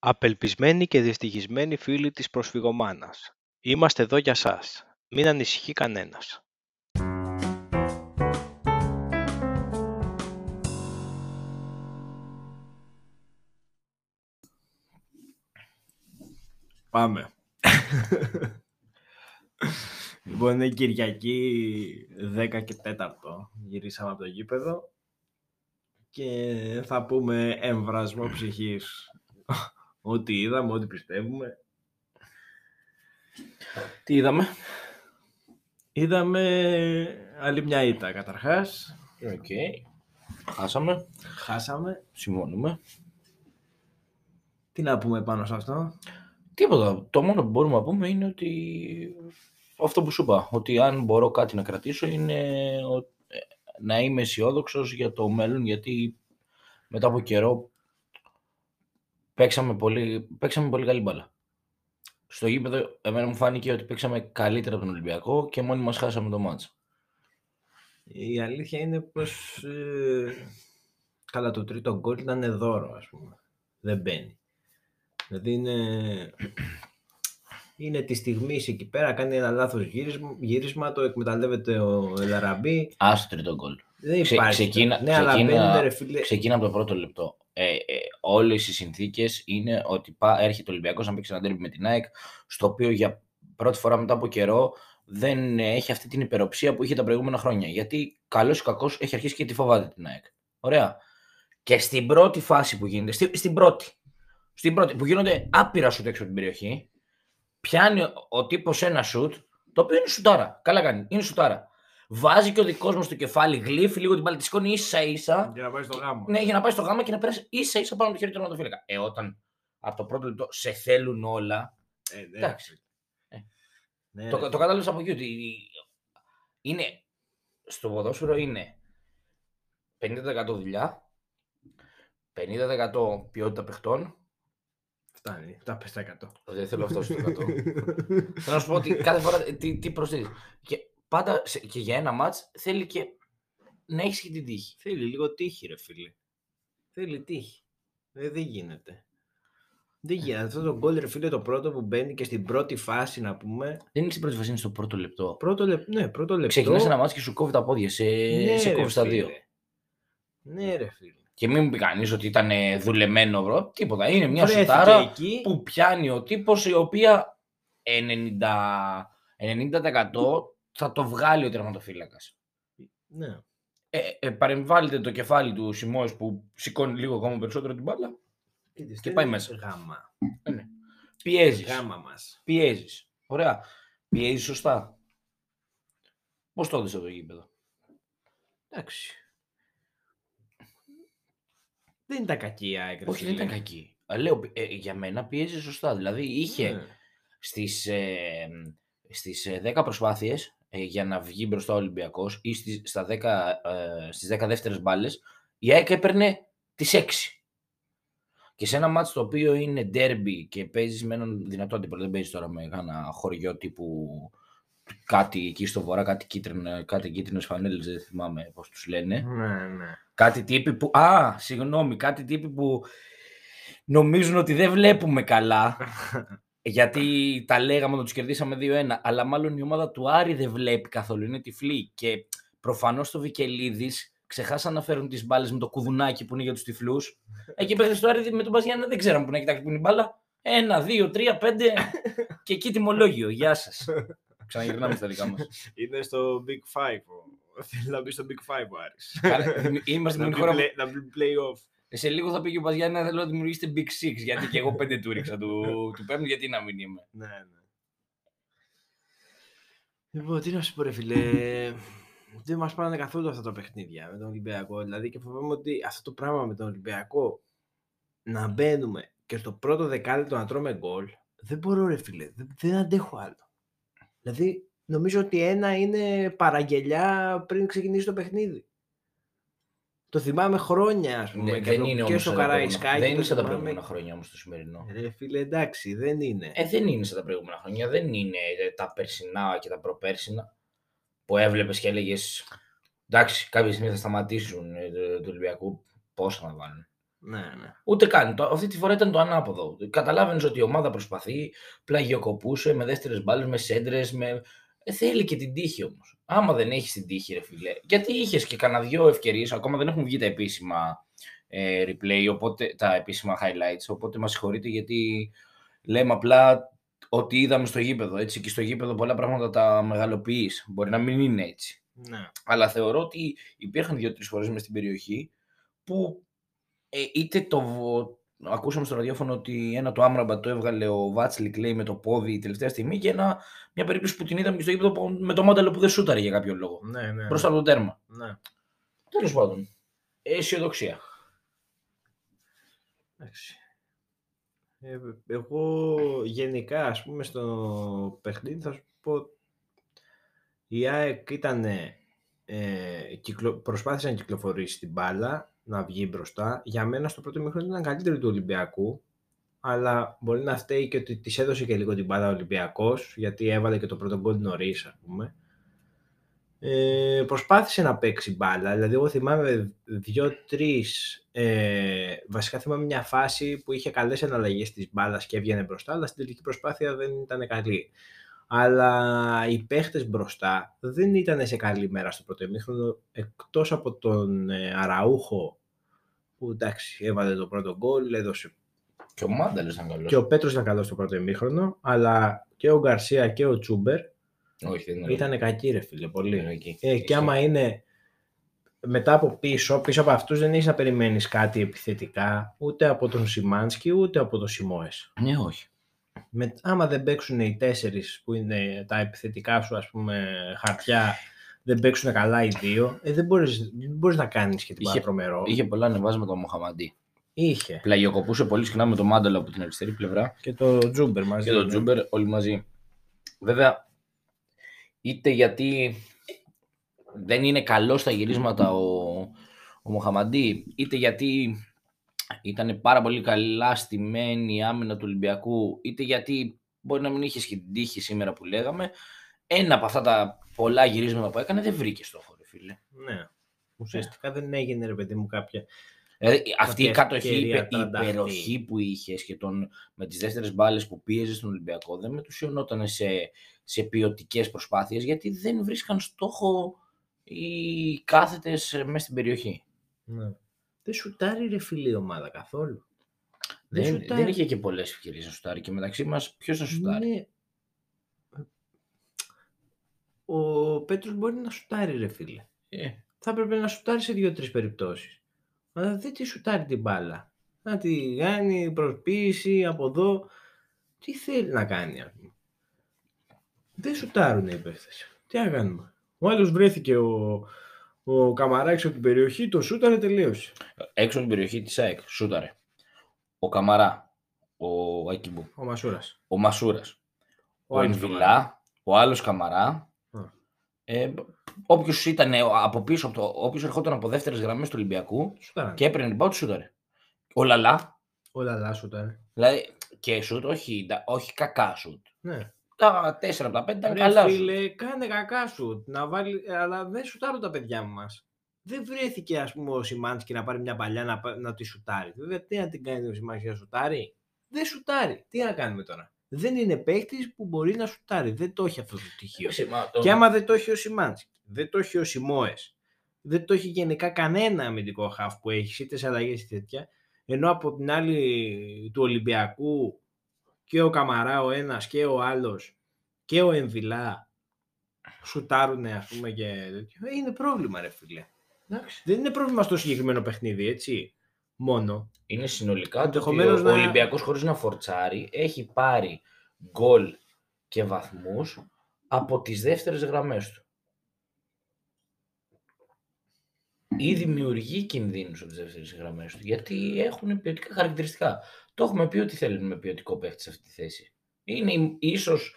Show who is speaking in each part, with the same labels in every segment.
Speaker 1: Απελπισμένοι και δυστυχισμένοι φίλοι της προσφυγομάνας, είμαστε εδώ για σας. Μην ανησυχεί κανένας.
Speaker 2: Πάμε. λοιπόν, είναι Κυριακή 10 και 4. Γυρίσαμε από το γήπεδο και θα πούμε εν βρασμώ ψυχής. Ό,τι είδαμε, ό,τι πιστεύουμε.
Speaker 3: Τι είδαμε;
Speaker 2: Είδαμε άλλη μια ήττα καταρχάς.
Speaker 3: Οκ. Χάσαμε.
Speaker 2: Χάσαμε.
Speaker 3: Συμφωνούμε.
Speaker 2: Τι να πούμε πάνω σε αυτό;
Speaker 3: Τίποτα. Το μόνο που μπορούμε να πούμε είναι ότι αυτό που σου είπα, ότι αν μπορώ κάτι να κρατήσω είναι ο- ε, να είμαι αισιόδοξος για το μέλλον, γιατί μετά από καιρό παίξαμε πολύ, παίξαμε πολύ καλή μπάλα. Στο γήπεδο, εμένα μου φάνηκε ότι παίξαμε καλύτερα από τον Ολυμπιακό και μόνοι μας χάσαμε το μάτς.
Speaker 2: Η αλήθεια είναι πως ε, καλά το τρίτο γκολ ήταν δώρο ας πούμε. Δεν μπαίνει. Δηλαδή είναι, είναι τη στιγμή εκεί πέρα, κάνει ένα λάθος γύρισμα, γύρισμα το εκμεταλλεύεται ο Ελαραμπή.
Speaker 3: Άστο τρίτο γκολ.
Speaker 2: Δεν
Speaker 3: Ξε-
Speaker 2: υπάρχει.
Speaker 3: ξεκίνα-
Speaker 2: ναι, αλλά
Speaker 3: ξεκίνα-
Speaker 2: μπαίνουν ρε φίλε.
Speaker 3: Ξεκίνα από το πρώτο λεπτό. Ε, ε, όλες οι συνθήκες είναι ότι πά, έρχεται ο Ολυμπιακός να παίξει ένα τέρμι με την ΑΕΚ, στο οποίο για πρώτη φορά μετά από καιρό δεν έχει αυτή την υπεροψία που είχε τα προηγούμενα χρόνια. Γιατί καλός ή κακός έχει αρχίσει και τη φοβάται την ΑΕΚ. Ωραία. Και στην πρώτη φάση που γίνεται, στη, στην πρώτη, στην πρώτη, που γίνονται άπειρα σουτ έξω από την περιοχή, πιάνει ο, ο τύπος ένα σουτ, το οποίο είναι σουτάρα. Καλά κάνει, είναι σουτάρα. Βάζει και ο δικός μα στο κεφάλι, γλύφει λίγο την μπάλα, τη σηκώνει ίσα ίσα.
Speaker 2: Για να πάει στο γάμο.
Speaker 3: Ναι, για να πάει στο γάμα και να περάσει ίσα ίσα πάνω από το χέρι του τερματοφύλακα. Ε, όταν από το πρώτο λεπτό σε θέλουν όλα.
Speaker 2: Ε, ναι,
Speaker 3: Εντάξει.
Speaker 2: ρε. Ναι,
Speaker 3: το,
Speaker 2: ρε.
Speaker 3: το κατάλαβες από εκεί ότι είναι. Στο ποδόσφαιρο είναι 50% δουλειά, 50% ποιότητα παιχτών.
Speaker 2: Φτάνει, τα πες τα 100.
Speaker 3: Δεν θέλω αυτό στο 100. Θέλω να σου πω ότι κάθε φορά ε, τι, τι προσθέτεις. Και πάντα σε- και για ένα μάτς θέλει και να έχεις και την τύχη.
Speaker 2: Θέλει λίγο τύχη ρε φίλε. Θέλει τύχη. Ε, δεν γίνεται. Δεν γίνεται. Αυτό το γκολ ρε φίλε το πρώτο που μπαίνει και στην πρώτη φάση να πούμε.
Speaker 3: Δεν είναι στην πρώτη φάση, είναι στο πρώτο λεπτό.
Speaker 2: Πρώτο λεπτό. Ναι, πρώτο λεπτό.
Speaker 3: Ξεκινάς ένα μάτς και σου κόβει τα πόδια. Σε,
Speaker 2: Ναι,
Speaker 3: σε
Speaker 2: ρε
Speaker 3: κόβεις στα
Speaker 2: φίλε.
Speaker 3: δύο.
Speaker 2: Ναι ρε φίλε.
Speaker 3: Και μην μου πει κανείς ότι ήταν ε, δουλεμένο, bro. Τίποτα. Είναι μια
Speaker 2: Βρέθηκε
Speaker 3: σουτάρα
Speaker 2: εκεί.
Speaker 3: που πιάνει ο τύπος η οποία 90, 90% θα το βγάλει ο τερματοφύλακας.
Speaker 2: Ναι.
Speaker 3: Ε, ε, παρεμβάλλεται το κεφάλι του Σιμώης που σηκώνει λίγο ακόμα περισσότερο την μπάλα.
Speaker 2: Κοίτα,
Speaker 3: Και
Speaker 2: δεν
Speaker 3: πάει
Speaker 2: είναι
Speaker 3: μέσα.
Speaker 2: Γάμα.
Speaker 3: Πιέζεις.
Speaker 2: Γάμα μας.
Speaker 3: Πιέζεις. Ωραία. Πιέζεις σωστά. Πώς το έδωσε το γήπεδο;
Speaker 2: Εντάξει. Δεν ήταν κακή η ΑΕΚ. ρε
Speaker 3: Όχι, δεν
Speaker 2: φίλε.
Speaker 3: ήταν κακή. Αλλά Λέω, ε, για μένα πιέζει σωστά. Δηλαδή είχε
Speaker 2: Ναι.
Speaker 3: στις, ε, στις ε, 10 προσπάθειες ε, για να βγει μπροστά ο Ολυμπιακός ή στις, στα 10, ε, στις 10 δεύτερες μπάλες, η ΑΕΚ έπαιρνε τις 6. Και σε ένα μάτσο το οποίο είναι derby και παίζεις με έναν δυνατό αντίπαλο, δεν παίζεις τώρα με ένα χωριό τύπου κάτι εκεί στο βορρά, κάτι, κίτρινα, κάτι κίτρινες φανέλες, δεν θυμάμαι πώς τους λένε.
Speaker 2: Ναι, ναι.
Speaker 3: Κάτι τύποι που. Α, συγγνώμη, κάτι τύποι που νομίζουν ότι δεν βλέπουμε καλά. γιατί τα λέγαμε ότι τους κερδίσαμε 2-1. Αλλά μάλλον η ομάδα του Άρη δεν βλέπει καθόλου. Είναι τυφλή. Και προφανώς το Βικελίδης ξεχάσαν να φέρουν τις μπάλες με το κουδουνάκι που είναι για τους τυφλούς. Εκεί παίχτε του Άρη με τον Παζιάννα δεν ξέραν που να κοιτάξει που είναι η μπάλα. Ένα, δύο, τρία, πέντε. και εκεί τιμολόγιο. Γεια σας. Ξαναγυρνάμε στα δικά μας.
Speaker 2: Είναι στο Big Five. ο- Θέλει να μπει στο Big Five ο Άρης.
Speaker 3: Είμαστε
Speaker 2: Να
Speaker 3: στην
Speaker 2: μπει
Speaker 3: χώρα
Speaker 2: play- Να μπει play-off.
Speaker 3: Σε λίγο θα πει και ο Παζιάννη θέλω να δημιουργήσετε Big Six. Γιατί και εγώ πέντε του ρίξα του, του πέμπτου, γιατί να μην είμαι.
Speaker 2: Ναι, ναι. Λοιπόν, τι να σου πω ρε φίλε, δεν μας πάνε καθόλου αυτά τα παιχνίδια με τον Ολυμπιακό. Δηλαδή και φοβάμαι ότι αυτό το πράγμα με τον Ολυμπιακό να μπαίνουμε και στο πρώτο δεκάλεπτο να τρώμε γκολ, δεν μπορώ ρε φίλε, δεν, δεν αντέχω άλλο. Δηλαδή νομίζω ότι ένα είναι παραγγελιά πριν ξεκινήσει το παιχνίδι. Το θυμάμαι χρόνια, ας πούμε,
Speaker 3: Ναι,
Speaker 2: και,
Speaker 3: δεν
Speaker 2: το-
Speaker 3: είναι
Speaker 2: και
Speaker 3: όμως
Speaker 2: στο
Speaker 3: σαν τα προηγούμενα-
Speaker 2: Καραϊσκάκι.
Speaker 3: Δεν
Speaker 2: το
Speaker 3: είναι σαν τα
Speaker 2: θυμάμαι.
Speaker 3: προηγούμενα χρόνια όμως το σημερινό.
Speaker 2: Ρε φίλε, εντάξει, δεν είναι.
Speaker 3: Ε, δεν είναι σαν τα προηγούμενα χρόνια. Δεν είναι ε, τα περσινά και τα προπέρσινα που έβλεπες και έλεγες. Εντάξει, κάποια στιγμή θα σταματήσουν ε, το, το Ολυμπιακό. Πόσα να βάλουν.
Speaker 2: Ναι, ναι.
Speaker 3: Ούτε καν. Το- Αυτή τη φορά ήταν το ανάποδο. Καταλάβαινες ότι η ομάδα προσπαθεί, πλαγιοκοπούσε με δεύτερες μπάλες, με σέντρες. Με... Ε, θέλει και την τύχη όμως. Άμα δεν έχεις την τύχη, ρε φιλέ. Γιατί είχες και κανένα δυο ευκαιρίες, ακόμα δεν έχουν βγει τα επίσημα ε, replay, οπότε, τα επίσημα highlights. Οπότε μα συγχωρείτε γιατί λέμε απλά ότι είδαμε στο γήπεδο. Έτσι, και στο γήπεδο πολλά πράγματα τα μεγαλοποιείς. Μπορεί να μην είναι έτσι.
Speaker 2: ναι.
Speaker 3: Αλλά θεωρώ ότι υπήρχαν δύο-τρεις φορές μες στην περιοχή που ε, είτε το. Ακούσαμε στο ραδιόφωνο ότι ένα το Άμραμπα το έβγαλε ο Βάτσλικ λέει με το πόδι τελευταία στιγμή και ένα, μια περίπτωση που την είδαμε και στο γήπεδο που- με το μόνταλο που δεν σούταρε για κάποιο λόγο.
Speaker 2: Ναι, ναι.
Speaker 3: Μπροστά από το τέρμα.
Speaker 2: Ναι.
Speaker 3: Τέλος πάντων. Αισιοδοξία.
Speaker 2: Εντάξει. Ε, εγώ γενικά, ας πούμε, στο παιχνίδι θα σου πω η ΑΕΚ ήταν, ε, κυκλο, προσπάθησε να κυκλοφορήσει την μπάλα, να βγει μπροστά. Για μένα στο πρώτο μήχρονο ήταν καλύτερη του Ολυμπιακού, αλλά μπορεί να φταίει και ότι της έδωσε και λίγο την μπάλα ο Ολυμπιακός, γιατί έβαλε και το πρώτο γκολ νωρίς, ας πούμε. Ε, προσπάθησε να παίξει μπάλα, δηλαδή εγώ θυμάμαι δύο-τρεις, ε, βασικά θυμάμαι μια φάση που είχε καλές εναλλαγές της μπάλας και έβγαινε μπροστά, αλλά στην τελική προσπάθεια δεν ήταν καλή. Αλλά οι παίχτες μπροστά δεν ήταν σε καλή μέρα στο πρώτο ημίχρονο, εκτός από τον ε, Αραούχο, που εντάξει έβαλε το πρώτο γκολ, έδωσε
Speaker 3: Και ο Μάνταλο ήταν καλός.
Speaker 2: και ο Πέτρος ήταν καλός στο πρώτο ημίχρονο, αλλά και ο Γκαρσία και ο Τσούμπερ
Speaker 3: Όχι, δεν ήταν.
Speaker 2: ήταν κακοί ρε φίλε, πολύ.
Speaker 3: ήταν εκεί.
Speaker 2: Ε, και άμα είναι μετά από πίσω, πίσω από αυτούς δεν έχεις να περιμένεις κάτι επιθετικά ούτε από τον Σιμάνσκι ούτε από τον Σιμόες.
Speaker 3: Ναι, όχι.
Speaker 2: Με, άμα δεν παίξουν οι τέσσερις που είναι τα επιθετικά σου ας πούμε χαρτιά, δεν παίξουν καλά οι δύο, ε, δεν, μπορείς, δεν μπορείς να κάνεις και τίποτα
Speaker 3: Είχε-
Speaker 2: τρομερό.
Speaker 3: Είχε πολλά ανεβάσματα ο Μοχαμαντή.
Speaker 2: Είχε.
Speaker 3: Πλαγιοκοπούσε πολύ συχνά με το Μάνταλο από την αριστερή πλευρά.
Speaker 2: Και το Τζούμπερ μαζί.
Speaker 3: και τον
Speaker 2: ναι.
Speaker 3: Τζούμπερ όλοι μαζί. Βέβαια, είτε γιατί δεν είναι καλός στα γυρίσματα ο, ο Μοχαμαντή, είτε γιατί ήταν πάρα πολύ καλά στημένη η άμυνα του Ολυμπιακού, είτε γιατί μπορεί να μην είχες και την τύχη σήμερα που λέγαμε, ένα από αυτά τα πολλά γυρίσματα που έκανε δεν βρήκες στόχο, ρε φίλε.
Speaker 2: Ναι. Ουσιαστικά δεν έγινε ρε παιδί μου κάποια
Speaker 3: Δηλαδή, αυτή η
Speaker 2: Κάποια
Speaker 3: κατοχή, η
Speaker 2: ευκαιρία
Speaker 3: υπε- η
Speaker 2: τρανταχτή.
Speaker 3: υπεροχή που είχες και τον, με τις δεύτερες μπάλες που πίεζες στον Ολυμπιακό δεν μετουσιωνόταν σε, σε ποιοτικές προσπάθειες γιατί δεν βρίσκαν στόχο οι κάθετες μέσα στην περιοχή.
Speaker 2: Ναι. Δεν σουτάρει ρε φίλε η ομάδα καθόλου. Δεν
Speaker 3: Δεν,
Speaker 2: σουτάρει.
Speaker 3: δεν είχε και πολλές ευκαιρίες να σουτάρει και μεταξύ μας ποιος να σουτάρει;
Speaker 2: Ναι. Ο Πέτρος μπορεί να σουτάρει ρε φίλε.
Speaker 3: Ε,
Speaker 2: Θα έπρεπε να σουτάρει σε δύο-τρεις περιπτώσεις. Αλλά δεν τη σουτάρει την μπάλα. Να τη κάνει προσποίηση από εδώ. Τι θέλει να κάνει ας πούμε. Δεν σουτάρουν οι παίχτες. Τι να κάνουμε. Ο άλλος βρέθηκε ο, ο Καμαράκης από την περιοχή, το σούταρε τελείωσε.
Speaker 3: έξω από την περιοχή της ΑΕΚ, σούταρε. Ο Καμαρά, ο Ακιμπού,
Speaker 2: Ο Μασούρας.
Speaker 3: ο Μασούρας, ο,
Speaker 2: άλλος
Speaker 3: Ενβιλά, ο άλλος Καμαρά.
Speaker 2: Α.
Speaker 3: Ε, Όποιος ήταν από πίσω, από το, όποιος ερχόταν από δεύτερες γραμμές του Ολυμπιακού
Speaker 2: Σουτάρανε.
Speaker 3: και έπαιρνε την πάω, του σούταρε. Ο Λαλά,
Speaker 2: Ο Λαλά σουτάρε.
Speaker 3: δηλαδή και σουτ, όχι, τα- όχι κακά σουτ.
Speaker 2: Ναι.
Speaker 3: Τα 4 από τα 5 ήταν
Speaker 2: Ρε
Speaker 3: καλά σουτ.
Speaker 2: φίλε, κάνε κακά σου. Να βάλει, αλλά δεν σουτάρουν τα παιδιά μας. Δεν βρέθηκε ας πούμε ο Σιμάνσκι να πάρει μια παλιά να, πα- να τη σουτάρει. Βέβαια, τι να την κάνει ο Σιμάνσκι να σουτάρει; Δεν σουτάρει. Τι να κάνουμε τώρα; Δεν είναι παίκτης που μπορεί να σουτάρει. Δεν το έχει αυτό το στοιχείο.
Speaker 3: Ε, μα το-
Speaker 2: Και άμα δεν το έχει ο Σιμάνσκι, δεν το έχει ο Σιμόες, δεν το έχει γενικά κανένα αμυντικό χαφ που έχει είτε σε αλλαγές είτε τέτοια, ενώ από την άλλη του Ολυμπιακού και ο Καμαρά ο ένας και ο άλλος και ο Εμβιλά σουτάρουν ας πούμε και τέτοιο. Ε, Είναι πρόβλημα ρε φίλε.
Speaker 3: Εντάξει.
Speaker 2: Δεν είναι πρόβλημα στο συγκεκριμένο παιχνίδι έτσι. Μόνο.
Speaker 3: Είναι συνολικά το ότι ο,
Speaker 2: Ενδεχομένως να-
Speaker 3: ο Ολυμπιακός χωρίς να φορτσάρει έχει πάρει γκολ και βαθμούς από τις δεύτερες γραμμές του. Ή δημιουργεί κινδύνους από τις δεύτερες γραμμές του, γιατί έχουν ποιοτικά χαρακτηριστικά. Το έχουμε πει ότι θέλουμε ποιοτικό παίχτη σε αυτή τη θέση. Είναι η- ίσως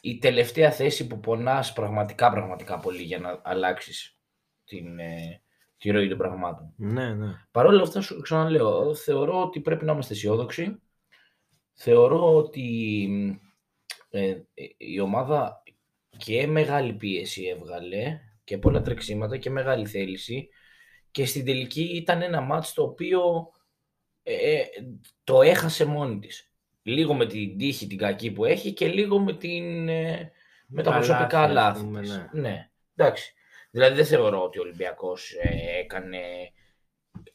Speaker 3: η τελευταία θέση που πονάς πραγματικά πραγματικά πολύ για να αλλάξεις την, ε, τη ροή των πραγμάτων.
Speaker 2: Ναι, ναι.
Speaker 3: Παρ' όλα αυτά, σου ξαναλέω, θεωρώ ότι πρέπει να είμαστε αισιόδοξοι. Θεωρώ ότι ε, ε, η ομάδα και μεγάλη πίεση έβγαλε και πολλά τρεξίματα και μεγάλη θέληση και στην τελική ήταν ένα μάτς το οποίο ε, το έχασε μόνη της. Λίγο με την τύχη την κακή που έχει και λίγο με, την, ε, με τα
Speaker 2: Τα
Speaker 3: προσωπικά
Speaker 2: λάθη, ας
Speaker 3: λάθη
Speaker 2: πούμε,
Speaker 3: της.
Speaker 2: ναι.
Speaker 3: Ναι, εντάξει. Δηλαδή δεν θεωρώ ότι ο Ολυμπιακός ε, έκανε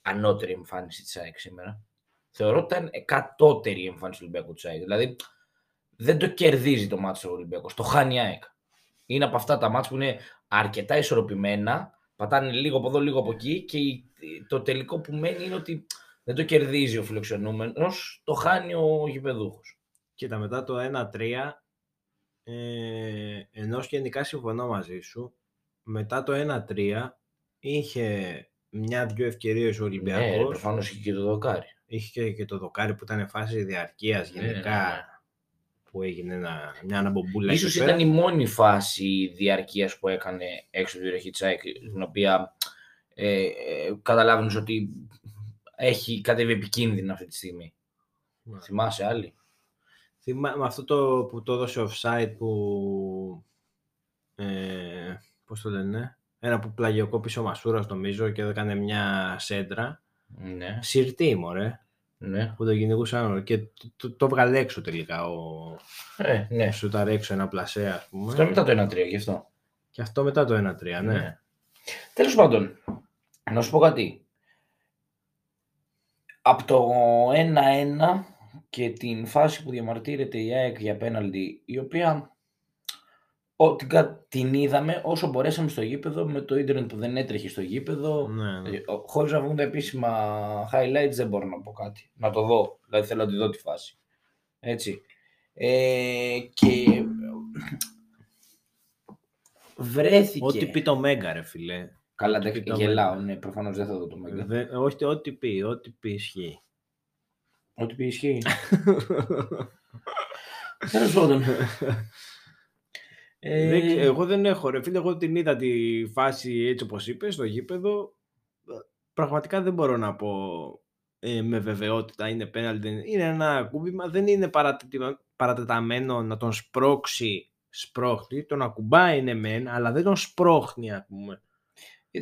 Speaker 3: ανώτερη εμφάνιση της ΑΕΚ σήμερα. Θεωρώ ότι ήταν εκατότερη η εμφάνιση του Ολυμπιακού της ΑΕΚ. Δηλαδή δεν το κερδίζει το μάτι του Ολυμπιακός, το χάνει η ΑΕΚ. Είναι από αυτά τα μάτς που είναι αρκετά ισορροπημένα, πατάνε λίγο από εδώ, λίγο από εκεί και η- το τελικό που μένει είναι ότι δεν το κερδίζει ο φιλοξενούμενος, το χάνει ο γηπεδούχος.
Speaker 2: Κοίτα, μετά το 1-3, ε, ενώ γενικά συμφωνώ μαζί σου, μετά το 1-3 είχε μια-δυο ευκαιρίες ο
Speaker 3: Ναι,
Speaker 2: Ολυμπιακός.
Speaker 3: προφανώς είχε και το δοκάρι.
Speaker 2: είχε και, και το δοκάρι που ήταν φάση διαρκείας
Speaker 3: Ναι,
Speaker 2: γενικά,
Speaker 3: ναι, ναι.
Speaker 2: που έγινε ένα, μια αναμπομπούλα
Speaker 3: Ίσως
Speaker 2: εκεί πέρα.
Speaker 3: ήταν η μόνη φάση διαρκείας που έκανε έξω από την περιοχή της ΑΕΚ, την οποία ε, ε, καταλάβαινες ότι έχει κατέβει επικίνδυνα αυτή τη στιγμή.
Speaker 2: Ναι.
Speaker 3: Θυμάσαι άλλη;
Speaker 2: Θυμά- με αυτό το που το έδωσε offside που. Ε, Πώς το λένε, ένα που πλαγιοκόπησε ο Μασούρας νομίζω και έκανε μια σέντρα.
Speaker 3: Ναι,
Speaker 2: Συρτή, μωρέ,
Speaker 3: ναι.
Speaker 2: που το κυνηγούσαν όλοι. και το, το, το βγάλε έξω τελικά ο,
Speaker 3: Ε, ναι.
Speaker 2: ο Σούταρ έξω ένα πλασέ, ας πούμε.
Speaker 3: Αυτό είναι μετά το 1-3 γι' αυτό.
Speaker 2: Και αυτό μετά το 1-3, ναι.
Speaker 3: Τέλος πάντων, να σου πω κάτι. Από το 1-1 και την φάση που διαμαρτύρεται η ΑΕΚ για πέναλτι, η οποία ο, την, κα- την είδαμε όσο μπορέσαμε στο γήπεδο με το ίντερνετ που δεν έτρεχε στο γήπεδο.
Speaker 2: ναι, ναι.
Speaker 3: Ε, ο- Χωρίς να βγουν τα επίσημα highlights δεν μπορώ να πω κάτι. Να το δω. Δηλαδή θέλω να τη δω τη φάση. Έτσι. Ε, και βρέθηκε...
Speaker 2: Ό,τι πει το Μέγκα, ρε φιλέ.
Speaker 3: Καλά,
Speaker 2: Ό,τι
Speaker 3: εντάξει,
Speaker 2: πει το
Speaker 3: γελάω.
Speaker 2: Μέγκα.
Speaker 3: Ναι, προφανώς δεν θα δω το Μέγκα.
Speaker 2: Δε- όχι, ό,τι πει, ό,τι πει ισχύει.
Speaker 3: Ό,τι πει ισχύει. Τέλος πάντων. Ε,
Speaker 2: Δεν ξε- εγώ δεν έχω ρε φίλε, εγώ την είδα τη φάση έτσι όπως είπες στο γήπεδο. Πραγματικά δεν μπορώ να πω ε, με βεβαιότητα είναι πέναλτι. δεν είναι. Είναι ένα κούμπημα, δεν είναι παρατετημα- παρατεταμένο να τον σπρώξει σπρώχνει, τον ακουμπάει είναι μεν, αλλά δεν τον σπρώχνει ας πούμε.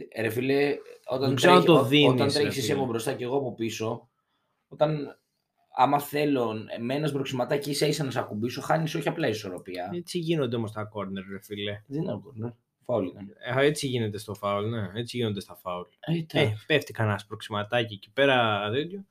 Speaker 3: Ε, Ρε φίλε, όταν
Speaker 2: Δεν ξέρω αν
Speaker 3: τρέχει,
Speaker 2: το
Speaker 3: ό-
Speaker 2: δίνεις,
Speaker 3: όταν
Speaker 2: ρε
Speaker 3: τρέχεις εσύ
Speaker 2: φίλε.
Speaker 3: από μπροστά και εγώ από πίσω, όταν άμα θέλω με ένα σμπροξιματάκι ίσα ίσα να σε ακουμπήσω, χάνεις όχι απλά ισορροπία.
Speaker 2: Έτσι γίνονται όμως τα κόρνερ ρε φίλε.
Speaker 3: Δεν είναι αυτό, ναι. Φάουλ ήταν.
Speaker 2: Ε, έτσι γίνεται στο φάουλ, ναι. Έτσι γίνονται στα φάουλ.
Speaker 3: Ε,
Speaker 2: Ε, πέφτει κανένα προξηματάκι εκεί πέρα τέτοιο.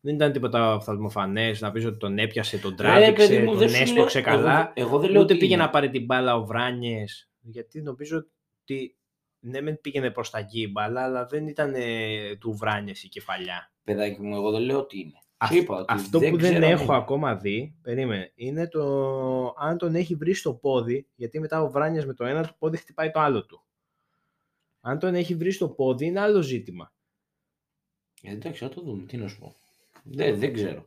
Speaker 2: Δεν ήταν τίποτα οφθαλμοφανές να πεις ότι τον έπιασε, τον
Speaker 3: Ρε,
Speaker 2: τράβηξε,
Speaker 3: παιδί μου,
Speaker 2: τον
Speaker 3: δεν σου
Speaker 2: έσπρωξε
Speaker 3: λέω-
Speaker 2: καλά.
Speaker 3: Εγώ, εγώ δεν λέω
Speaker 2: Ούτε
Speaker 3: ότι
Speaker 2: πήγε
Speaker 3: είναι.
Speaker 2: να πάρει την μπάλα ο Βράνιες. Γιατί νομίζω ότι ναι, μεν πήγαινε προς τα εκεί η μπάλα, αλλά δεν ήταν ε, του Βράνιε η κεφαλιά.
Speaker 3: Παιδάκι μου, εγώ δεν λέω ότι είναι.
Speaker 2: Αυ-
Speaker 3: Σου είπα ότι
Speaker 2: αυτό που δεν
Speaker 3: ξέρω αν
Speaker 2: έχω
Speaker 3: είναι.
Speaker 2: ακόμα δει, περίμενε, είναι το αν τον έχει βρει στο πόδι, γιατί μετά ο Βράνιε με το ένα του πόδι χτυπάει το άλλο του. Αν τον έχει βρει στο πόδι είναι άλλο ζήτημα.
Speaker 3: Ε, εντάξει, θα το δούμε. Τι να σου πω. Δεν, δεν ξέρω.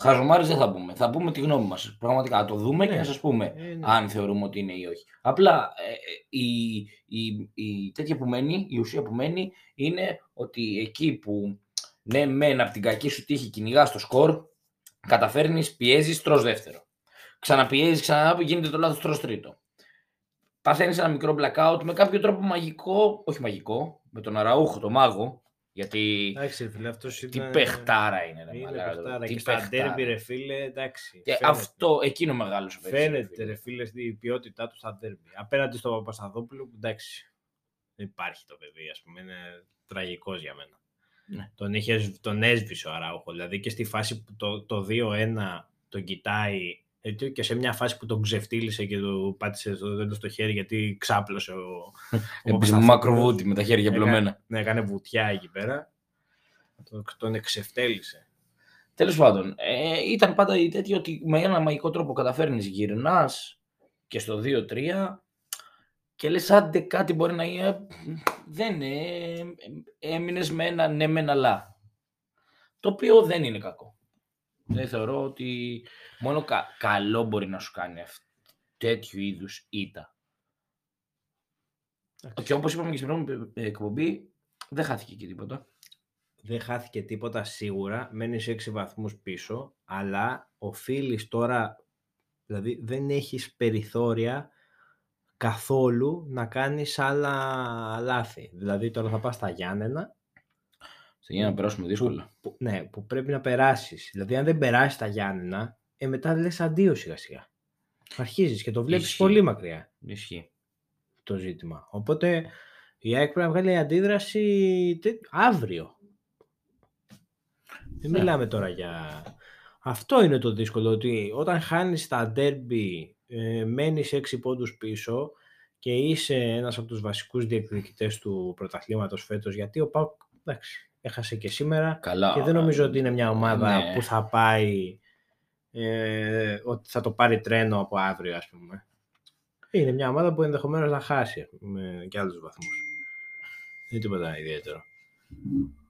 Speaker 3: Χαζομάρες δεν θα πούμε. Θα πούμε τη γνώμη μας. Πραγματικά, θα το δούμε και
Speaker 2: Ναι.
Speaker 3: να σας πούμε
Speaker 2: Ε, ναι.
Speaker 3: αν θεωρούμε ότι είναι ή όχι. Απλά ε, ε, η, η, η τέτοια που μένει, η ουσία που μένει είναι ότι εκεί που ναι μεν από την κακή σου τύχη κυνηγάς το σκορ, καταφέρνεις, πιέζεις, τρως δεύτερο. Ξαναπιέζεις, ξανά γίνεται το λάθος, τρως τρίτο. Παθαίνεις ένα μικρό blackout με κάποιο τρόπο μαγικό, όχι μαγικό, με τον Αραούχο, το μάγο, γιατί
Speaker 2: Εντάξει, ρε φίλε, αυτός
Speaker 3: τι
Speaker 2: ήταν...
Speaker 3: παιχτάρα είναι. Ρε,
Speaker 2: Είναι
Speaker 3: μαλάκα,
Speaker 2: παιχτάρα.
Speaker 3: τι
Speaker 2: Και στα
Speaker 3: παιχτάρα.
Speaker 2: ντέρμπι, ρε φίλε, εντάξει.
Speaker 3: Και
Speaker 2: φαίνεται.
Speaker 3: αυτό, εκείνο μεγάλος σου
Speaker 2: Φαίνεται, ρε φίλε, η ποιότητά του στα ντέρμπι. Απέναντι στο Παπασταθόπουλο, που εντάξει, δεν υπάρχει το παιδί, ας πούμε, είναι τραγικός για μένα.
Speaker 3: Ναι.
Speaker 2: Τον, είχε, τον έσβησε ο Αράουχο, δηλαδή και στη φάση που το, το 2-1 τον κοιτάει έτσι, και σε μια φάση που τον ξεφτύλισε και του πάτησε το δέντρο στο χέρι γιατί ξάπλωσε ο, ο
Speaker 3: Επίσης
Speaker 2: Παπασταθόπουλος.
Speaker 3: μακροβούτι με τα χέρια
Speaker 2: Έκανε-
Speaker 3: πλωμένα.
Speaker 2: Ναι, έκανε βουτιά εκεί πέρα. Τον, τον εξευτέλισε.
Speaker 3: Τέλος πάντων, ε, ήταν πάντα η τέτοια ότι με ένα μαγικό τρόπο καταφέρνεις γυρνάς και στο 2-3 και λες άντε κάτι μπορεί να είναι. Δεν ε, έμεινες με ένα ναι με ένα αλλά. Το οποίο δεν είναι κακό. Δεν θεωρώ ότι μόνο κα- καλό μπορεί να σου κάνει αυτό, τέτοιου είδους ήττα. Και όπως είπαμε και στην πρώτη εκπομπή, δεν χάθηκε και τίποτα.
Speaker 2: δεν χάθηκε τίποτα σίγουρα, μένεις 6 βαθμούς πίσω, αλλά οφείλεις τώρα, δηλαδή δεν έχεις περιθώρια καθόλου να κάνεις άλλα λάθη. Δηλαδή τώρα θα πας στα Γιάννενα,
Speaker 3: Θα γίνει να περάσουμε δύσκολα.
Speaker 2: Που, ναι, που πρέπει να περάσεις. Δηλαδή αν δεν περάσεις τα Γιάννενα, ε, μετά λες αντίο σιγά σιγά. Αρχίζεις και το βλέπεις
Speaker 3: Ισχύει.
Speaker 2: πολύ μακριά
Speaker 3: Ισχύει.
Speaker 2: το ζήτημα. Οπότε η ΑΕΚ πρέπει να βγάλει αντίδραση τε- αύριο. Δεν
Speaker 3: Ναι.
Speaker 2: μιλάμε τώρα για... Αυτό είναι το δύσκολο, ότι όταν χάνεις τα ντέρμπι, ε, μένεις 6 πόντους πίσω και είσαι ένας από τους βασικούς διεκδικητές του πρωταθλήματος φέτος, γιατί ο ΠΑΟΚ εντάξει, έχασε και σήμερα
Speaker 3: Καλά.
Speaker 2: και δεν νομίζω ότι είναι μια ομάδα
Speaker 3: ναι.
Speaker 2: που θα πάει, ε, ότι θα το πάρει τρένο από αύριο ας πούμε. Είναι μια ομάδα που ενδεχομένως να χάσει με και άλλους βαθμούς. Δεν είναι τίποτα ιδιαίτερο.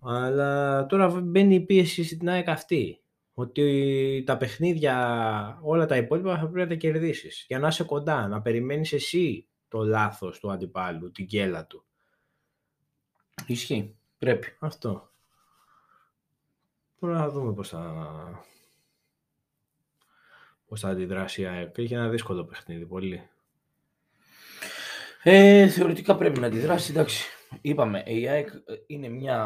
Speaker 2: Αλλά τώρα μπαίνει η πίεση στην ΑΕΚ αυτή. Ότι τα παιχνίδια, όλα τα υπόλοιπα θα πρέπει να τα κερδίσεις. Για να είσαι κοντά, να περιμένεις εσύ το λάθος του αντιπάλου, την κέλα του.
Speaker 3: Ισχύει. Πρέπει.
Speaker 2: Αυτό. Τώρα να δούμε πώς θα... Πώς θα αντιδράσει η ΑΕΚ. Έχει ένα δύσκολο παιχνίδι, πολύ.
Speaker 3: Ε, θεωρητικά πρέπει να αντιδράσει. Εντάξει. Είπαμε, η ΑΕΚ είναι μια,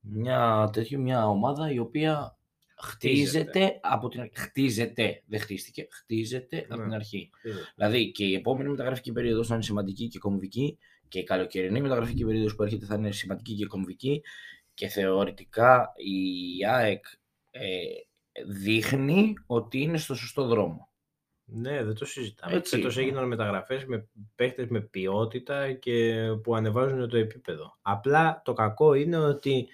Speaker 3: μια, τέτοιο, μια ομάδα η οποία χτίζεται, από την αρχή. Χτίζεται, δεν χτίστηκε, χτίζεται από
Speaker 2: Ναι.
Speaker 3: την αρχή. Δηλαδή και η επόμενη μεταγραφική περίοδος θα είναι σημαντική και κομβική και η καλοκαιρινή μεταγραφική περίοδος που έρχεται θα είναι σημαντική και κομβική και θεωρητικά η ΑΕΚ ε, δείχνει ότι είναι στο σωστό δρόμο.
Speaker 2: Ναι, δεν το συζητάμε.
Speaker 3: Έτσι.
Speaker 2: Φέτος έγιναν μεταγραφές με παίχτες με ποιότητα και που ανεβάζουν το επίπεδο. Απλά το κακό είναι ότι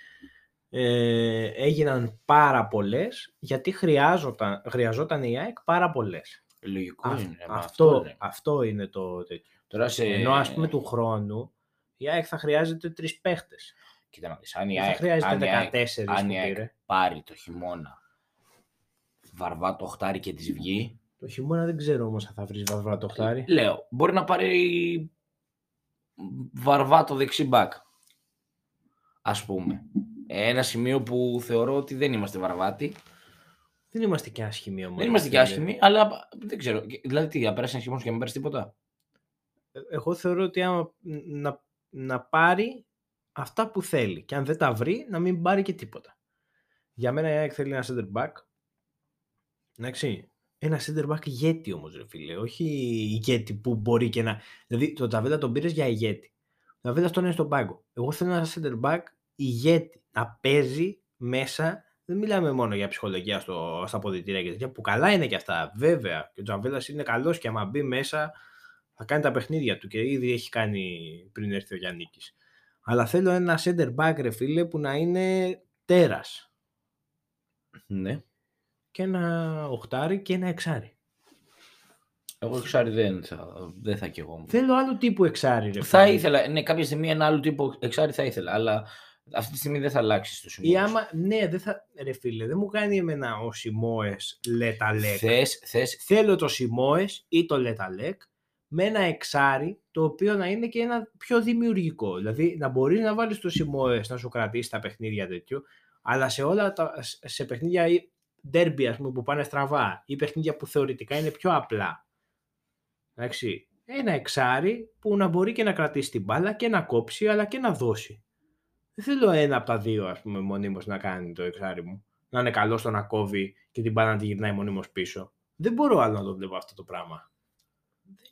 Speaker 2: ε, έγιναν πάρα πολλές γιατί χρειάζονταν, χρειαζόταν η ΑΕΚ πάρα πολλές.
Speaker 3: Λογικό
Speaker 2: Α-
Speaker 3: είναι. μα
Speaker 2: αυτό,
Speaker 3: είναι.
Speaker 2: αυτό είναι το τέτοιο.
Speaker 3: Τώρα σε...
Speaker 2: Ενώ ας πούμε του χρόνου η ΑΕΚ θα χρειάζεται τρεις παίχτες.
Speaker 3: Κοίτα να δεις, αν η
Speaker 2: Δεν θα
Speaker 3: ΑΕΚ,
Speaker 2: χρειάζεται
Speaker 3: αν η ΑΕΚ,
Speaker 2: 14
Speaker 3: αν
Speaker 2: που
Speaker 3: η ΑΕΚ
Speaker 2: πήρε.
Speaker 3: πάρει το χειμώνα βαρβά το χτάρι και της βγει,
Speaker 2: Το χειμώνα δεν ξέρω όμως αν θα βρεις βαρβά το χτάρι.
Speaker 3: λέω, μπορεί να πάρει βαρβά το δεξί μπακ. Ας πούμε. Ένα σημείο που θεωρώ ότι δεν είμαστε βαρβάτι.
Speaker 2: Δεν είμαστε και άσχημοι όμως.
Speaker 3: Δεν είμαστε και
Speaker 2: φίλε.
Speaker 3: άσχημοι, αλλά δεν ξέρω. Δηλαδή τι, θα πέρασε ένα χειμώνας και να μην πάρει τίποτα;
Speaker 2: Ε, Εγώ θεωρώ ότι άμα να, να πάρει αυτά που θέλει και αν δεν τα βρει να μην πάρει και τίποτα. Για μένα η ΑΕΚ θέλει ένα center back. Εντάξει. Ένα center back ηγέτη όμως ρε φίλε. Όχι ηγέτη που μπορεί και να... Δηλαδή το Ταβέλα τον πήρες για ηγέτη. Ο Ταβέλα τον είναι στον πάγκο. Εγώ θέλω ένα center back ηγέτη. Να παίζει μέσα. Δεν μιλάμε μόνο για ψυχολογία στο, στα ποδητήρια και τέτοια που καλά είναι και αυτά. Βέβαια. Και ο Τζαβέλα είναι καλός και άμα μπει μέσα θα κάνει τα παιχνίδια του και ήδη έχει κάνει πριν έρθει ο Γιάννικης. Αλλά θέλω ένα center back ρε φίλε που να είναι τέρας
Speaker 3: Ναι.
Speaker 2: και ένα οχτάρι και ένα εξάρι.
Speaker 3: Εγώ εξάρι δεν θα, δεν θα κι εγώ.
Speaker 2: Θέλω άλλο τύπου εξάρι ρε
Speaker 3: Θα
Speaker 2: φίλε.
Speaker 3: ήθελα, ναι, κάποια στιγμή ένα άλλο τύπο εξάρι θα ήθελα, αλλά αυτή τη στιγμή δεν θα αλλάξει το
Speaker 2: Ή
Speaker 3: σημείο.
Speaker 2: άμα, ναι, δεν θα, ρε φίλε, δεν μου κάνει εμένα ο Σιμόες λέτα λέκ.
Speaker 3: Θες, θες,
Speaker 2: Θέλω το Σιμόες ή το λέτα λέκ με ένα εξάρι το οποίο να είναι και ένα πιο δημιουργικό. Δηλαδή να μπορείς να βάλεις το Σιμόες να σου κρατήσει τα παιχνίδια τέτοιο, αλλά σε όλα τα, σε παιχνίδια ή derby ας πούμε που πάνε στραβά ή παιχνίδια που θεωρητικά είναι πιο απλά. Εντάξει, ένα εξάρι που να μπορεί και να κρατήσει την μπάλα και να κόψει αλλά και να δώσει. Δεν θέλω ένα από τα δύο ας πούμε μονίμως να κάνει το εξάρι μου. Να είναι καλό στο να κόβει και την μπάλα να τη γυρνάει μονίμως πίσω. Δεν μπορώ άλλο να το βλέπω αυτό το πράγμα.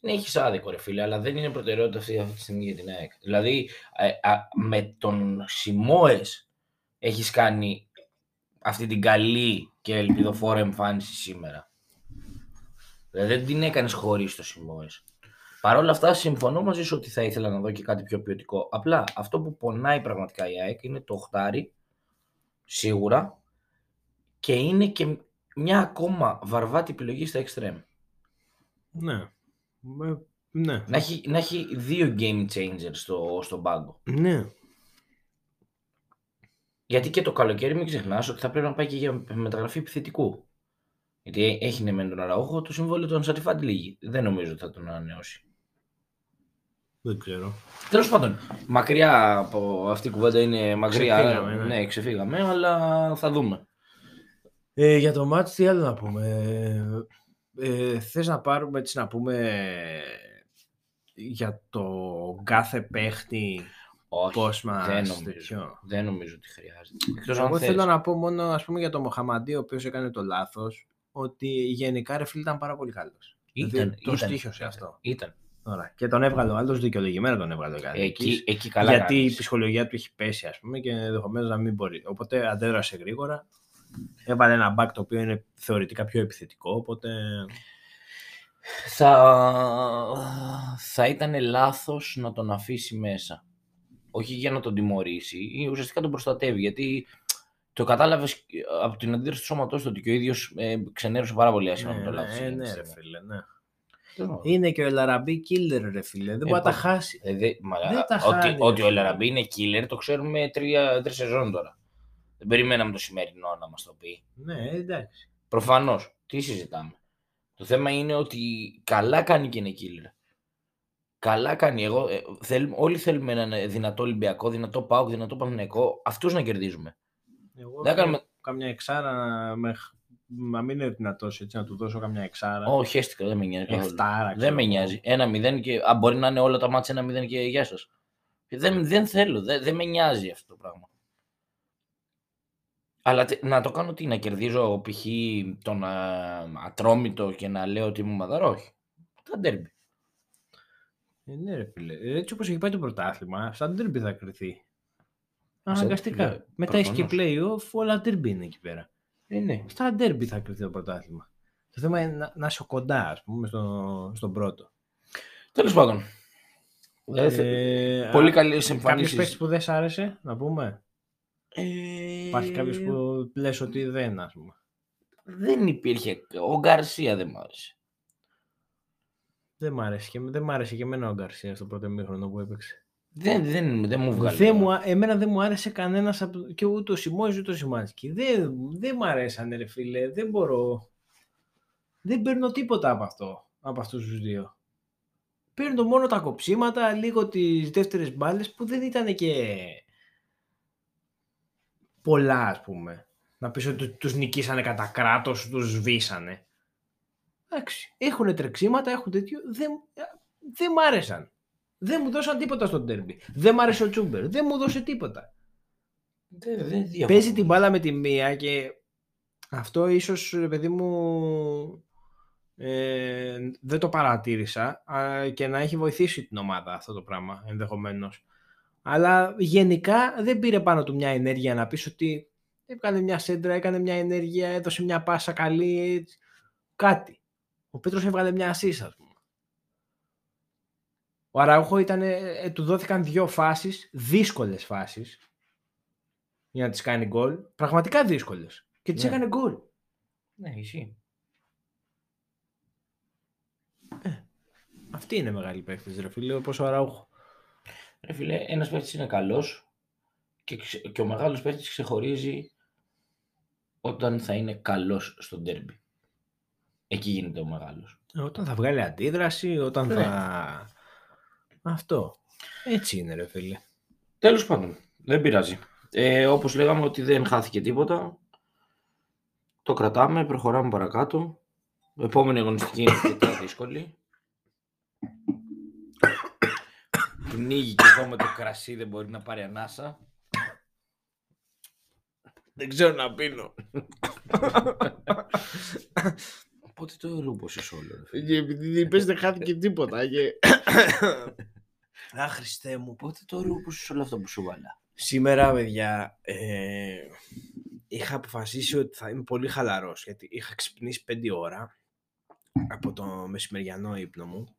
Speaker 3: Δεν έχεις άδικο ρε φίλε, αλλά δεν είναι προτεραιότητα αυτή, αυτή τη στιγμή για την ΑΕΚ. Δηλαδή, ε, α, με τον Σιμόες έχεις κάνει αυτή την καλή και ελπιδοφόρα εμφάνιση σήμερα. Δηλαδή δεν την έκανες χωρίς το Σιμόες. Παρ' όλα αυτά συμφωνώ μαζί σου ότι θα ήθελα να δω και κάτι πιο ποιοτικό. Απλά αυτό που πονάει πραγματικά η ΑΕΚ είναι το οχτάρι, σίγουρα, και είναι και μια ακόμα βαρβάτη επιλογή στα extreme.
Speaker 2: Ναι. Ε, Ναι.
Speaker 3: Να έχει, να έχει δύο game changers στο, στον πάγκο.
Speaker 2: Ναι.
Speaker 3: Γιατί και το καλοκαίρι μην ξεχνάς ότι θα πρέπει να πάει και για μεταγραφή επιθετικού. Γιατί έχει ναι μεν τον Αραούχο, το συμβόλαιο του Ανσαριφάντη λίγη. Δεν νομίζω ότι θα τον ανανεώσει.
Speaker 2: Δεν ξέρω.
Speaker 3: Τέλος πάντων, μακριά από αυτή η κουβέντα είναι μακριά.
Speaker 2: Ξεφύγαμε, ναι.
Speaker 3: ναι, ξεφύγαμε, αλλά θα δούμε.
Speaker 2: Ε, για το μάτς τι άλλο να πούμε; Ε, ε, θες να πάρουμε έτσι να πούμε για το κάθε παίχτη
Speaker 3: Όχι,
Speaker 2: πώς μας
Speaker 3: δεν νομίζω.
Speaker 2: τέτοιο;
Speaker 3: Δεν νομίζω ότι χρειάζεται. Εκτός
Speaker 2: Εγώ
Speaker 3: αν
Speaker 2: θέλω
Speaker 3: θες.
Speaker 2: να πω μόνο ας πούμε, για τον Μοχαμαντή, ο οποίος έκανε το λάθος, ότι γενικά ρε φίλε ήταν πάρα πολύ καλός.
Speaker 3: Ήταν,
Speaker 2: Δηλαδή, το
Speaker 3: ήταν,
Speaker 2: στήχωσε
Speaker 3: ήταν,
Speaker 2: αυτό.
Speaker 3: Ήταν.
Speaker 2: Ωραία. Και τον έβγαλε ο άλλος δικαιολογημένα τον έβγαλε ο Καρδικής,
Speaker 3: Εκεί, εκεί καλά
Speaker 2: γιατί η
Speaker 3: κάνεις.
Speaker 2: ψυχολογία του έχει πέσει ας πούμε και ενδεχομένως να μην μπορεί. Οπότε αντέδρασε γρήγορα. Έβαλε ένα back το οποίο είναι θεωρητικά πιο επιθετικό, οπότε
Speaker 3: θα, θα ήταν λάθος να τον αφήσει μέσα. Όχι για να τον τιμωρήσει, ή ουσιαστικά τον προστατεύει. Γιατί το κατάλαβες από την αντίδραση του σώματός του ότι και ο ίδιος ε, ξενέρωσε πάρα πολύ άσχημα με το λάθος.
Speaker 2: ναι, ναι, ρε φίλε, ναι. Είναι και ο Ελαραμπή killer, ρε φίλε. Δεν μπορεί να τα
Speaker 3: πώς-
Speaker 2: χάσει.
Speaker 3: Ε, δε- μα,
Speaker 2: Δεν τα
Speaker 3: ότι,
Speaker 2: χάνει,
Speaker 3: ότι
Speaker 2: ρε
Speaker 3: ο
Speaker 2: φίλε.
Speaker 3: Λαραμπή είναι killer το ξέρουμε τρία, τρεις σεζόν τώρα. Δεν περιμέναμε το σημερινό να μας το πει.
Speaker 2: Ναι, εντάξει.
Speaker 3: Προφανώς. Τι συζητάμε. Το θέμα είναι ότι καλά κάνει και είναι killer. Καλά κάνει. Εγώ, ε, θέλ- όλοι θέλουμε έναν δυνατό Ολυμπιακό, δυνατό Πάοκ, δυνατό Παναθηναϊκό. Αυτούς να κερδίζουμε.
Speaker 2: Εγώ
Speaker 3: Δεν
Speaker 2: θέλω
Speaker 3: κάνουμε-
Speaker 2: καμιά εξάρα να, με, να μην είναι δυνατός έτσι, να του δώσω καμιά εξάρα.
Speaker 3: Όχι, χαίστηκα, δεν με νοιάζει. καθόλου.
Speaker 2: Εφτάρα,
Speaker 3: Δεν
Speaker 2: ξέρω
Speaker 3: με
Speaker 2: εγώ.
Speaker 3: νοιάζει. Ένα μηδέν και. Α, μπορεί να είναι όλα τα μάτια ένα μηδέν και γεια σας. Και Δεν, δεν θέλω. Δεν, δεν με νοιάζει αυτό το πράγμα. Αλλά τε- να το κάνω τι, να κερδίζω π.χ. τον α, Ατρόμητο και να λέω ότι είμαι μαδαρό. Όχι. Τα ντέρμπι.
Speaker 2: Ε, ναι, ρε φίλε. Ε, Έτσι όπως έχει πάει το πρωτάθλημα, στα derby θα κρυθεί.
Speaker 3: Στα-
Speaker 2: Αναγκαστικά.
Speaker 3: ναι,
Speaker 2: Μετά έχει και
Speaker 3: προφανώς.
Speaker 2: playoff, όλα derby είναι εκεί πέρα.
Speaker 3: Ε, ναι.
Speaker 2: Στα derby θα κρυθεί το πρωτάθλημα. Το θέμα είναι να, να είσαι κοντά, ας πούμε, στο, στον πρώτο.
Speaker 3: Τέλος πάντων. Ε, θε-
Speaker 2: Ε,
Speaker 3: πολύ
Speaker 2: α,
Speaker 3: καλές
Speaker 2: Κάποιο
Speaker 3: εμφανίσεις.
Speaker 2: παίκτη που δεν σ' άρεσε, να πούμε.
Speaker 3: Ε,
Speaker 2: Υπάρχει κάποιος που λες ότι δεν, ας πούμε.
Speaker 3: Δεν υπήρχε. Ο Γκαρσία δεν μ' άρεσε.
Speaker 2: Δεν μ' άρεσε και, δεν μ' άρεσε και εμένα ο Γκαρσία στο πρώτο μήχρονο που έπαιξε.
Speaker 3: Δεν, δεν, δεν μου βγάλε.
Speaker 2: Δεν μου, α- εμένα δεν μου άρεσε κανένας και ούτε ο Σιμόης ούτε ο Σιμάνσκι. Δεν, δεν μου αρέσανε, ρε φίλε. Δεν μπορώ. Δεν παίρνω τίποτα από αυτό. Από αυτούς τους δύο. Παίρνω μόνο τα κοψίματα, λίγο τις δεύτερες μπάλες που δεν ήταν και πολλά, ας πούμε. Να πεις ότι του νικήσανε κατά κράτος, τους σβήσανε. Εντάξει. Έχουν τρεξίματα, έχουν τέτοιο. Δεν, δεν μ' άρεσαν. Δεν μου δώσαν τίποτα στο τέρμπι. Δεν μ' άρεσε ο Τσούμπερ. Δεν μου δώσε τίποτα.
Speaker 3: Δεν, δεν διαφωνώ.
Speaker 2: Παίζει την μπάλα με τη μία και αυτό ίσως ρε παιδί μου ε, δεν το παρατήρησα α, και να έχει βοηθήσει την ομάδα αυτό το πράγμα ενδεχομένως. Αλλά γενικά δεν πήρε πάνω του μια ενέργεια να πεις ότι έκανε μια σέντρα, έκανε μια ενέργεια, έδωσε μια πάσα καλή, έτσι. κάτι. Ο Πέτρος έβγαλε μια assist ας πούμε. Ο Αραούχο ήταν, ε, του δόθηκαν δύο φάσεις, δύσκολες φάσεις, για να τις κάνει γκολ. Πραγματικά δύσκολες. Και τις
Speaker 3: Ναι.
Speaker 2: έκανε γκολ.
Speaker 3: Ναι, ισχύει.
Speaker 2: Αυτή είναι μεγάλη παίκτης, ρε φίλε, όπως ο Αραούχο.
Speaker 3: Ρε φίλε, ένας παίκτης είναι καλός και, ξε- και ο μεγάλος παίκτης ξεχωρίζει όταν θα είναι καλός στο ντέρμπι. Εκεί γίνεται ο μεγάλος.
Speaker 2: Ε, Όταν θα βγάλει αντίδραση, όταν
Speaker 3: Ναι.
Speaker 2: θα... Αυτό. Έτσι είναι, ρε φίλε.
Speaker 3: Τέλος πάντων, δεν πειράζει. Ε, όπως λέγαμε ότι δεν χάθηκε τίποτα, το κρατάμε, προχωράμε παρακάτω. Επόμενη αγωνιστική είναι αρκετά δύσκολη. Πνίγει και εδώ με το κρασί, δεν μπορεί να πάρει ανάσα.
Speaker 2: Δεν ξέρω να πίνω.
Speaker 3: Οπότε το ρούπωσες όλο. ρε φίλε.
Speaker 2: Και επειδή πες δεν χάθηκε τίποτα. Και... Αχ, Χριστέ μου.
Speaker 3: Οπότε το ρούπωσες όλο αυτό που σου βάλα.
Speaker 2: Σήμερα, παιδιά, ε, είχα αποφασίσει ότι θα είμαι πολύ χαλαρός, γιατί είχα ξυπνήσει 5 ώρα από το μεσημεριανό ύπνο μου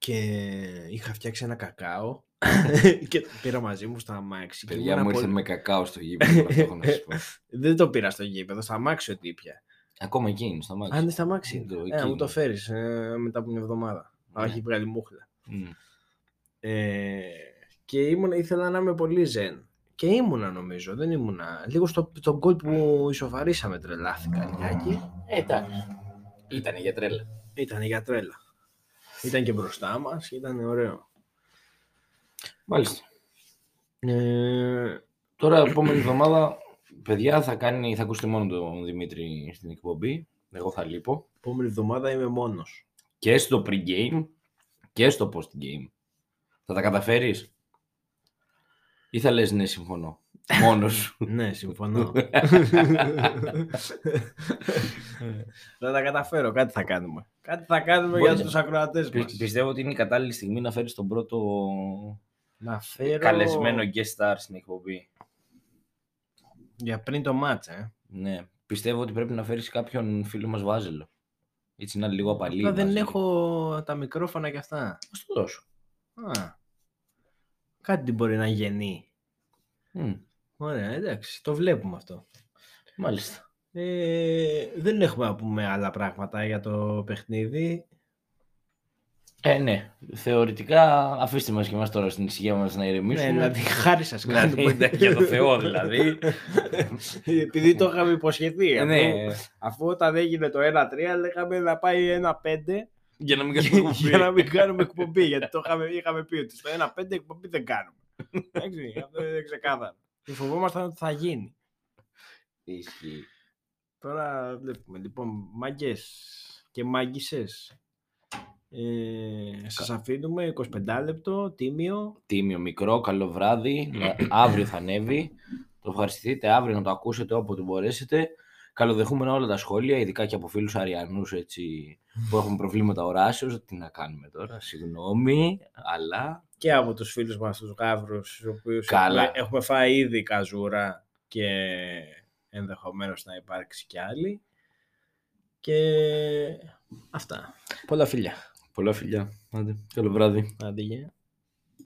Speaker 2: και είχα φτιάξει ένα κακάο και το πήρα μαζί μου στο αμάξι. και
Speaker 3: Παιδιά
Speaker 2: ήμουνα
Speaker 3: μου ήρθε
Speaker 2: πολύ-
Speaker 3: με κακάο στο γήπεδο, αυτό έχω να σας πω.
Speaker 2: Δεν το πήρα στο γήπεδο, στο αμάξι ότι ήπια.
Speaker 3: Ακόμα εκεί είναι, στο μάξι.
Speaker 2: Αν είναι στο αμάξι.
Speaker 3: Είναι το-
Speaker 2: Ε,
Speaker 3: εκεί
Speaker 2: να μου
Speaker 3: είναι.
Speaker 2: το φέρεις ε, μετά από μια εβδομάδα.
Speaker 3: Ναι.
Speaker 2: Όχι, βγάλει μούχλα.
Speaker 3: Μμ.
Speaker 2: Ε, και ήμουν, ήθελα να είμαι πολύ ζεν. Και ήμουνα νομίζω, δεν ήμουνα. Λίγο στο, στο γκολ που ισοφαρίσαμε τρελάθηκα λιγάκι.
Speaker 3: Ε, εντάξει. Ήτανε για τρέλα.
Speaker 2: Ήταν για τρέλα. Ήταν και μπροστά μας, ήταν ωραίο.
Speaker 3: Μάλιστα.
Speaker 2: Ε,
Speaker 3: Τώρα, επόμενη εβδομάδα, παιδιά, θα, κάνει, θα ακούσετε μόνο τον Δημήτρη στην εκπομπή. Εγώ θα λείπω.
Speaker 2: επόμενη εβδομάδα είμαι μόνος.
Speaker 3: Και στο pre-game και στο post-game. Θα τα καταφέρεις; Ή θα λες ναι, συμφωνώ. Μόνος σου.
Speaker 2: ναι, συμφωνώ. θα τα καταφέρω, κάτι θα κάνουμε. Κάτι θα κάνουμε
Speaker 3: Μπορείς
Speaker 2: για τους ακροατές
Speaker 3: Πι-
Speaker 2: μας.
Speaker 3: πιστεύω ότι είναι η κατάλληλη στιγμή να φέρεις τον πρώτο
Speaker 2: Να φέρω
Speaker 3: καλεσμένο guest star στην εκπομπή.
Speaker 2: για πριν το μάτς, ε.
Speaker 3: Ναι. Πιστεύω ότι πρέπει να φέρεις κάποιον φίλο μας Βάζελο. Έτσι να είναι λίγο απαλή.
Speaker 2: Απλά δεν
Speaker 3: Βάζελο.
Speaker 2: έχω τα μικρόφωνα και αυτά.
Speaker 3: Ας το δώσω.
Speaker 2: Α, κάτι μπορεί να γεννεί.
Speaker 3: Μμ,
Speaker 2: Ωραία, εντάξει, το βλέπουμε αυτό.
Speaker 3: Μάλιστα.
Speaker 2: Ε, δεν έχουμε να πούμε άλλα πράγματα για το παιχνίδι.
Speaker 3: Ε, ναι. Θεωρητικά αφήστε μας και εμάς τώρα στην ησυχία μας να
Speaker 2: Ναι,
Speaker 3: ηρεμήσουμε.
Speaker 2: δηλαδή χάρη σας
Speaker 3: Δηλαδή,
Speaker 2: κάνουμε.
Speaker 3: ναι, για το Θεό δηλαδή.
Speaker 2: Επειδή το είχαμε υποσχεθεί.
Speaker 3: Ε,
Speaker 2: αφού,
Speaker 3: ναι.
Speaker 2: αφού όταν έγινε το 1-3 λέγαμε να πάει 1-5
Speaker 3: Για να μην κάνουμε εκπομπή.
Speaker 2: για να μην κάνουμε εκπομπή. γιατί το είχαμε, είχαμε πει ότι στο 1-5 εκπομπή δεν κάνουμε. Εντάξει, αυτό είναι ξεκάθαρο. Και φοβόμασταν ότι θα γίνει.
Speaker 3: Ισχύει.
Speaker 2: Τώρα βλέπουμε. Λοιπόν, μάγκες και μάγκισσες. Ε, σας αφήνουμε 25 λεπτό, τίμιο.
Speaker 3: Τίμιο, μικρό, καλό βράδυ. Να- αύριο θα ανέβει. Το ευχαριστηθείτε αύριο να το ακούσετε όποτε μπορέσετε. Καλοδεχούμενα όλα τα σχόλια, ειδικά και από φίλους Αριανούς έτσι, που έχουν προβλήματα οράσεως. Τι να κάνουμε τώρα, συγγνώμη, αλλά
Speaker 2: και από τους φίλους μας τους γάβρους, τους οποίους
Speaker 3: Καλά.
Speaker 2: έχουμε, έχουμε φάει ήδη καζούρα και ενδεχομένως να υπάρξει κι άλλη. Και αυτά. Πολλά φιλιά.
Speaker 3: πολλά φιλιά. Άντε, καλό βράδυ.
Speaker 2: Άντε, γεια.